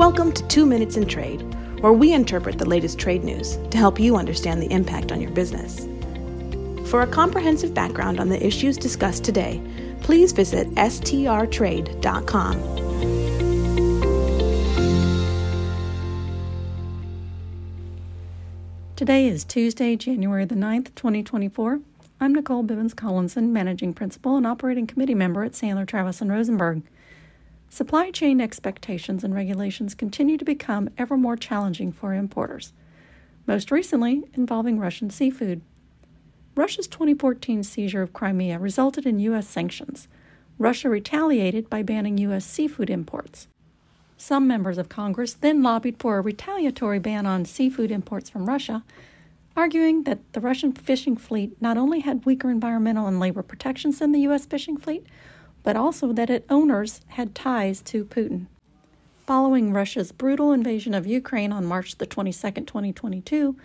Welcome to Two Minutes in Trade, where we interpret the latest trade news to help you understand the impact on your business. For a comprehensive background on the issues discussed today, please visit strtrade.com. Today is Tuesday, January the 9th, 2024. I'm Nicole Bivens Collinson, Managing Principal and Operating Committee Member at Sandler Travis and Rosenberg. Supply chain expectations and regulations continue to become ever more challenging for importers, most recently involving Russian seafood. Russia's 2014 seizure of Crimea resulted in U.S. sanctions. Russia retaliated by banning U.S. seafood imports. Some members of Congress then lobbied for a retaliatory ban on seafood imports from Russia, arguing that the Russian fishing fleet not only had weaker environmental and labor protections than the U.S. fishing fleet, but also that its owners had ties to Putin. Following Russia's brutal invasion of Ukraine on March the 22nd, 2022,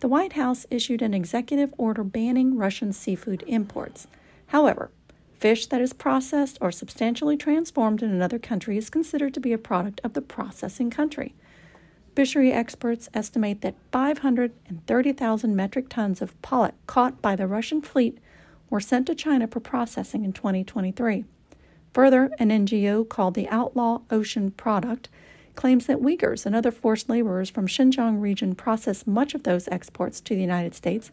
the White House issued an executive order banning Russian seafood imports. However, fish that is processed or substantially transformed in another country is considered to be a product of the processing country. Fishery experts estimate that 530,000 metric tons of pollock caught by the Russian fleet were sent to China for processing in 2023. Further, an NGO called the Outlaw Ocean Project claims that Uyghurs and other forced laborers from Xinjiang region process much of those exports to the United States,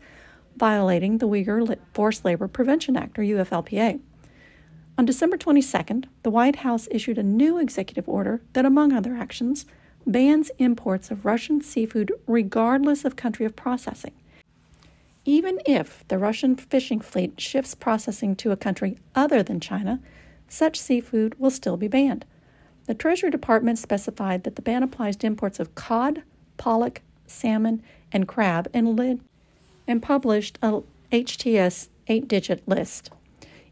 violating the Uyghur Forced Labor Prevention Act, or UFLPA. On December 22nd, the White House issued a new executive order that, among other actions, bans imports of Russian seafood regardless of country of processing. Even if the Russian fishing fleet shifts processing to a country other than China, such seafood will still be banned. The Treasury Department specified that the ban applies to imports of cod, pollock, salmon, and crab and, lid, and published a HTS 8 digit list.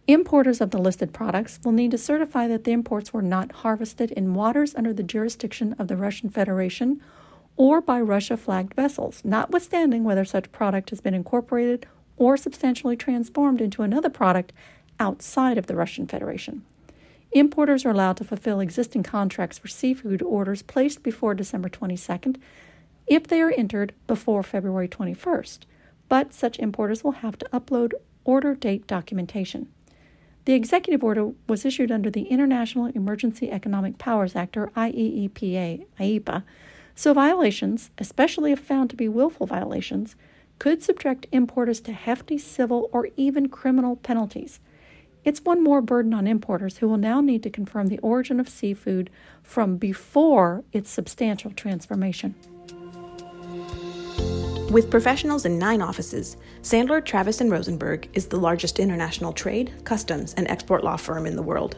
Importers of the listed products will need to certify that the imports were not harvested in waters under the jurisdiction of the Russian Federation or by Russia flagged vessels, notwithstanding whether such product has been incorporated or substantially transformed into another product outside of the Russian Federation. Importers are allowed to fulfill existing contracts for seafood orders placed before December 22nd if they are entered before February 21st, but such importers will have to upload order date documentation. The executive order was issued under the International Emergency Economic Powers Act, or IEEPA, IEPA, so violations, especially if found to be willful violations, could subject importers to hefty civil or even criminal penalties. It's one more burden on importers who will now need to confirm the origin of seafood from before its substantial transformation. With professionals in nine offices, Sandler, Travis, and Rosenberg is the largest international trade, customs, and export law firm in the world.